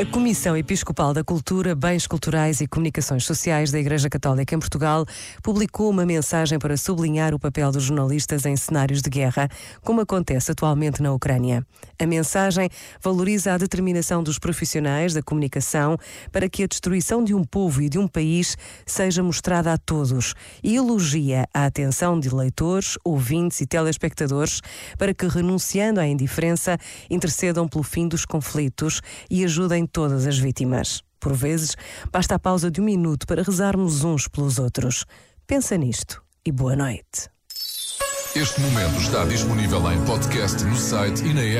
A Comissão Episcopal da Cultura, Bens Culturais e Comunicações Sociais da Igreja Católica em Portugal publicou uma mensagem para sublinhar o papel dos jornalistas em cenários de guerra, como acontece atualmente na Ucrânia. A mensagem valoriza a determinação dos profissionais da comunicação para que a destruição de um povo e de um país seja mostrada a todos e elogia a atenção de leitores, ouvintes e telespectadores para que, renunciando à indiferença, intercedam pelo fim dos conflitos e ajudem todas as vítimas. Por vezes, basta a pausa de um minuto para rezarmos uns pelos outros. Pensa nisto e boa noite. Este momento está disponível em podcast no site e na app.